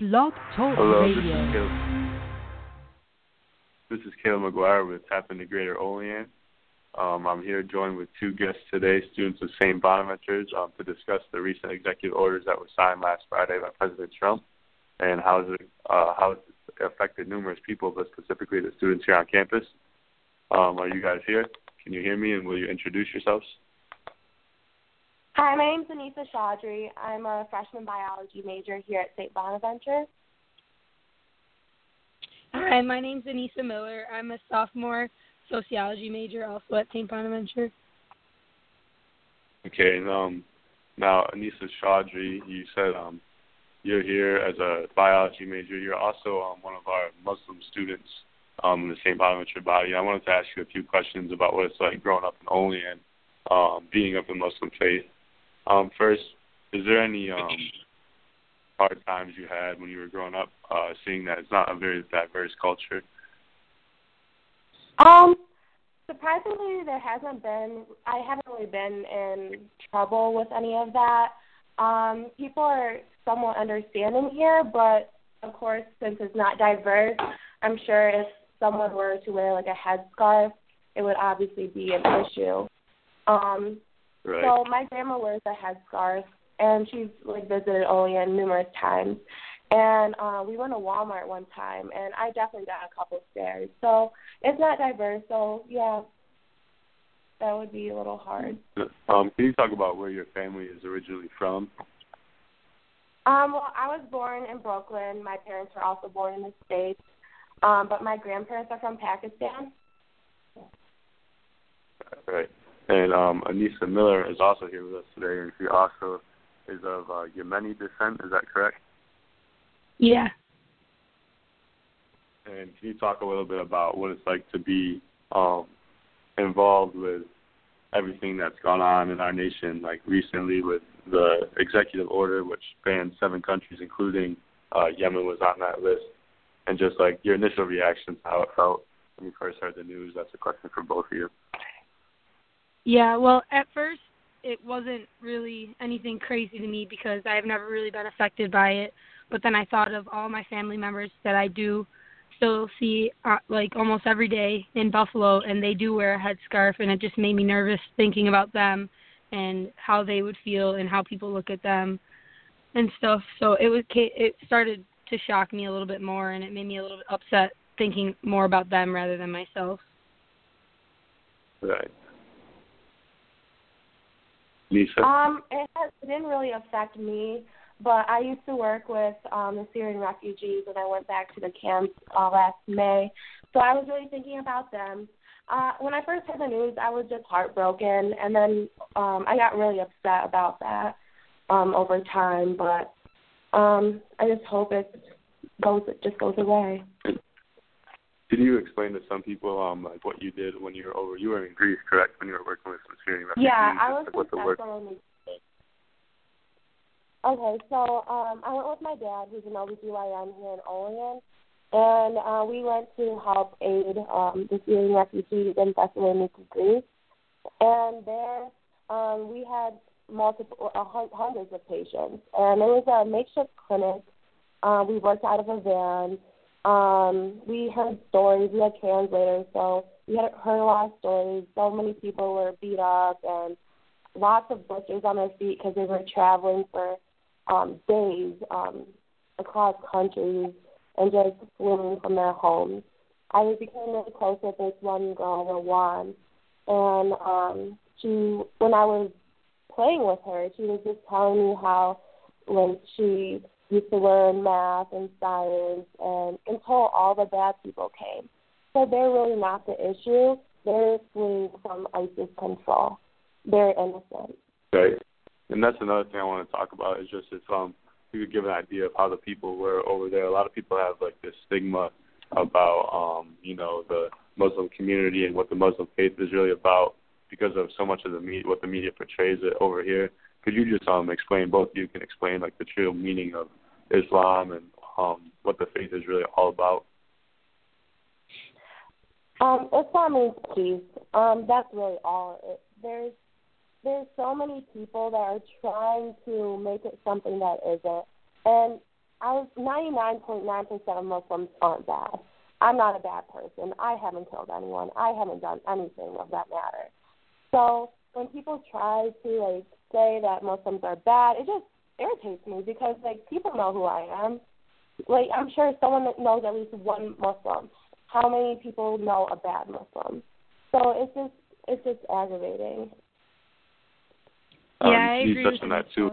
Blog Talk Hello, Radio. this is Caleb. This is Caleb McGuire with TAPinto Greater Olean. Um, I'm here joined with two guests today, students of St. Bonaventure's, um, to discuss the recent executive orders that were signed last Friday by President Trump and how it, uh, how it's affected numerous people, but specifically the students here on campus. Um, are you guys here? Can you hear me, and will you introduce yourselves? Hi, my name's Anisah Chauhdry. I'm a freshman biology major here at St. Bonaventure. Hi, my name's Aniesah Miller. I'm a sophomore sociology major also at St. Bonaventure. Okay, and um, now Anisah Chauhdry, you said um, you're here as a biology major. You're also um, one of our Muslim students um, in the St. Bonaventure body. I wanted to ask you a few questions about what it's like growing up in Olean, um, being of the Muslim faith. Um, first, is there any um, hard times you had when you were growing up, uh, seeing that it's not a very diverse culture? Um, surprisingly, there hasn't been. I haven't really been in trouble with any of that. Um, people are somewhat understanding here, but of course, since it's not diverse, I'm sure if someone were to wear like a headscarf, it would obviously be an issue. Um, Right. So my grandma wears a headscarf, and she's like visited Olean numerous times. And uh, we went to Walmart one time, and I definitely got a couple stares. So it's not diverse. So yeah, that would be a little hard. Um, can you talk about where your family is originally from? Um, well, I was born in Brooklyn. My parents were also born in the states, um, but my grandparents are from Pakistan. Right. And um, Aniesah Miller is also here with us today, and she also is of uh, Yemeni descent. Is that correct? Yeah. And can you talk a little bit about what it's like to be um, involved with everything that's gone on in our nation, like recently with the executive order, which banned seven countries, including uh, Yemen, was on that list, and just like your initial reactions, how it felt when you first heard the news. That's a question for both of you. Yeah, well, at first it wasn't really anything crazy to me because I've never really been affected by it. But then I thought of all my family members that I do still see uh, like almost every day in Buffalo, and they do wear a headscarf, and it just made me nervous thinking about them and how they would feel and how people look at them and stuff. So it was it started to shock me a little bit more, and it made me a little bit upset thinking more about them rather than myself. Right. Lisa? Um, it, has, it didn't really affect me, but I used to work with um, the Syrian refugees, and I went back to the camps uh, last May. So I was really thinking about them. Uh, when I first heard the news, I was just heartbroken, and then um, I got really upset about that um, over time. But um, I just hope it goes, it just goes away. Did you explain to some people um like what you did when you were over? You were in Greece, correct? When you were working with some Syrian refugees. Yeah, I was like, what the work. Okay, so um, I went with my dad, who's an OBGYN here in Olean, and uh, we went to help aid um, the Syrian refugees in Thessaloniki, Greece. And there um, we had multiple, uh, hun- hundreds of patients, and it was a makeshift clinic. Uh, we worked out of a van. Um, we heard stories. We had translators, so we had heard a lot of stories. So many people were beat up and lots of blisters on their feet because they were traveling for um, days um, across countries and just fleeing from their homes. I became really close with this one girl, Rawan, and um, she, when I was playing with her, she was just telling me how, like, she used to learn math and science, and until all the bad people came. So they're really not the issue. They're fleeing from ISIS control. They're innocent. Right. And that's another thing I want to talk about is just if um you could give an idea of how the people were over there. A lot of people have like this stigma about um, you know, the Muslim community and what the Muslim faith is really about because of so much of the media what the media portrays it over here. Could you just um explain both you can explain like the true meaning of Islam and um what the faith is really all about? Um, Islam means peace. Um, that's really all. It, there's there's so many people that are trying to make it something that isn't. And I was 99.9% of Muslims aren't bad. I'm not a bad person. I haven't killed anyone. I haven't done anything of that matter. So when people try to like say that Muslims are bad, it just irritates me because like people know who I am. Like I'm sure someone that knows at least one Muslim. How many people know a bad Muslim? So it's just it's just aggravating. Um, yeah, I agree touched with on that too.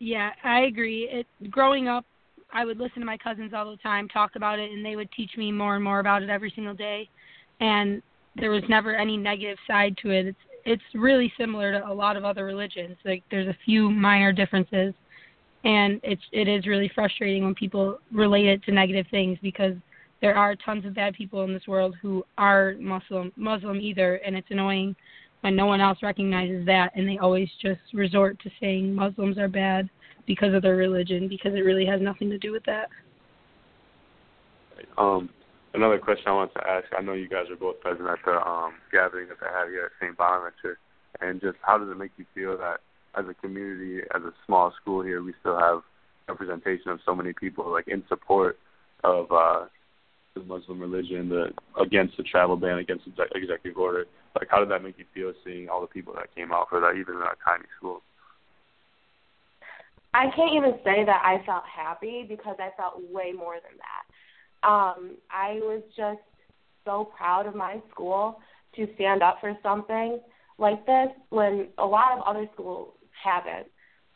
Yeah, I agree. It growing up, I would listen to my cousins all the time talk about it, and they would teach me more and more about it every single day. And there was never any negative side to it. It's it's really similar to a lot of other religions. Like there's a few minor differences, and it's it is really frustrating when people relate it to negative things because there are tons of bad people in this world who are Muslim Muslim either, and it's annoying when no one else recognizes that, and they always just resort to saying Muslims are bad because of their religion because it really has nothing to do with that. Um, another question I wanted to ask. I know you guys are both present at the um, gathering that they had here at St. Bonaventure, and just how does it make you feel that as a community, as a small school here, we still have representation of so many people like in support of uh, the Muslim religion, the against the travel ban, against the executive order. Like, how did that make you feel seeing all the people that came out for that, even in a tiny school? I can't even say that I felt happy because I felt way more than that. Um, I was just so proud of my school to stand up for something like this when a lot of other schools haven't.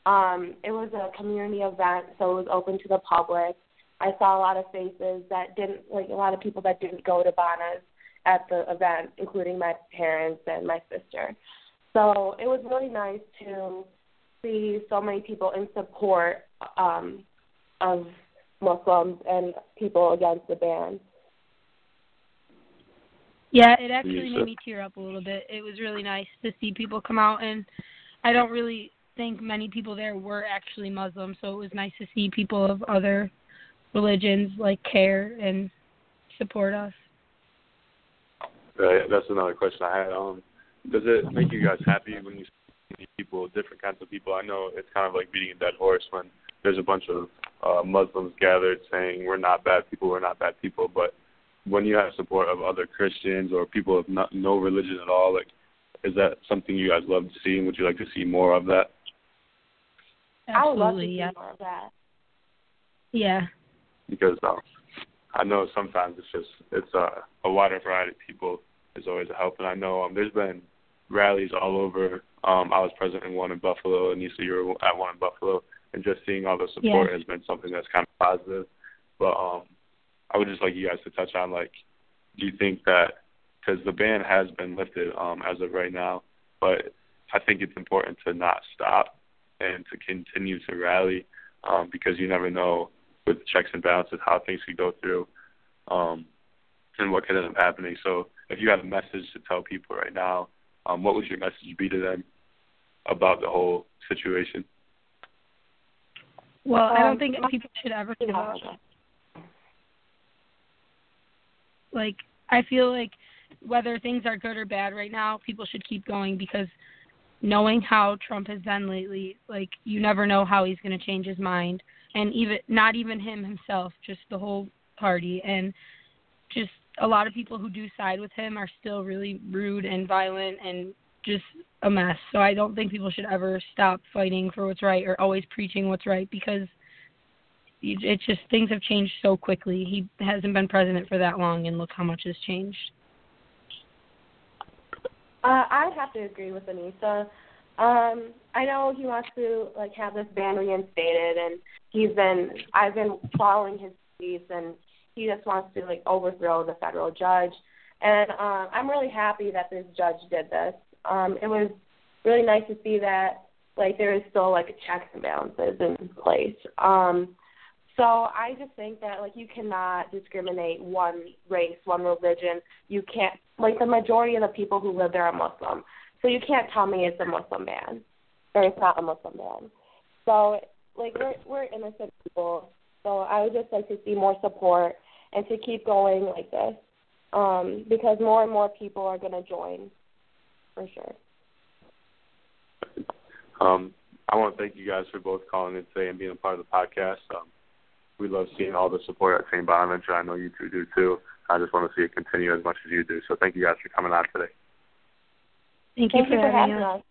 Um, it was a community event, so it was open to the public. I saw a lot of faces that didn't, like a lot of people that didn't go to Bona's at the event, including my parents and my sister. So it was really nice to see so many people in support um, of Muslims and people against the ban. Yeah, it actually made me tear up a little bit. It was really nice to see people come out, and I don't really think many people there were actually Muslim, so it was nice to see people of other religions like care and support us. Right, that's another question I had. Um, does it make you guys happy when you see people, different kinds of people? I know it's kind of like beating a dead horse when there's a bunch of uh, Muslims gathered saying we're not bad people, we're not bad people. But when you have support of other Christians or people of not, no religion at all, like, is that something you guys love to see? And would you like to see more of that? I would love to see yeah. more of that. Yeah. Because um, I know sometimes it's just it's uh, a wider variety of people is always a help. And I know um, there's been rallies all over. Um, I was present in one in Buffalo, and you see you were at one in Buffalo, and just seeing all the support Yeah. has been something that's kind of positive. But um, I would just like you guys to touch on like, do you think that because the ban has been lifted um, as of right now, but I think it's important to not stop and to continue to rally um, because you never know with checks and balances how things could go through um, and what could end up happening. So if you had a message to tell people right now, um, what would your message be to them about the whole situation? Well, I don't Um, think people should ever give up. like I feel like whether things are good or bad right now, people should keep going because knowing how Trump has been lately, like you never know how he's going to change his mind, and even not even him himself, just the whole party, and just a lot of people who do side with him are still really rude and violent and just a mess. So I don't think people should ever stop fighting for what's right or always preaching what's right because it's just things have changed so quickly. He hasn't been president for that long, and look how much has changed. Uh, I have to agree with Anissa. Um, I know he wants to like have this ban reinstated, and he's been I've been following his tweets, and he just wants to like overthrow the federal judge. And um, I'm really happy that this judge did this. Um, it was really nice to see that like there is still like checks and balances in place. Um, so I just think that like you cannot discriminate one race, one religion. You can't like the majority of the people who live there are Muslim. So you can't tell me it's a Muslim ban or it's not a Muslim ban. So like we're we're innocent people. So I would just like to see more support and to keep going like this. Um, because more and more people are gonna join for sure. Um, I want to thank you guys for both calling in today and being a part of the podcast. Um, we love seeing all the support at St. Bonaventure. I know you two do too. I just want to see it continue as much as you do. So thank you guys for coming on today. Thank you thank for, you for having us. us.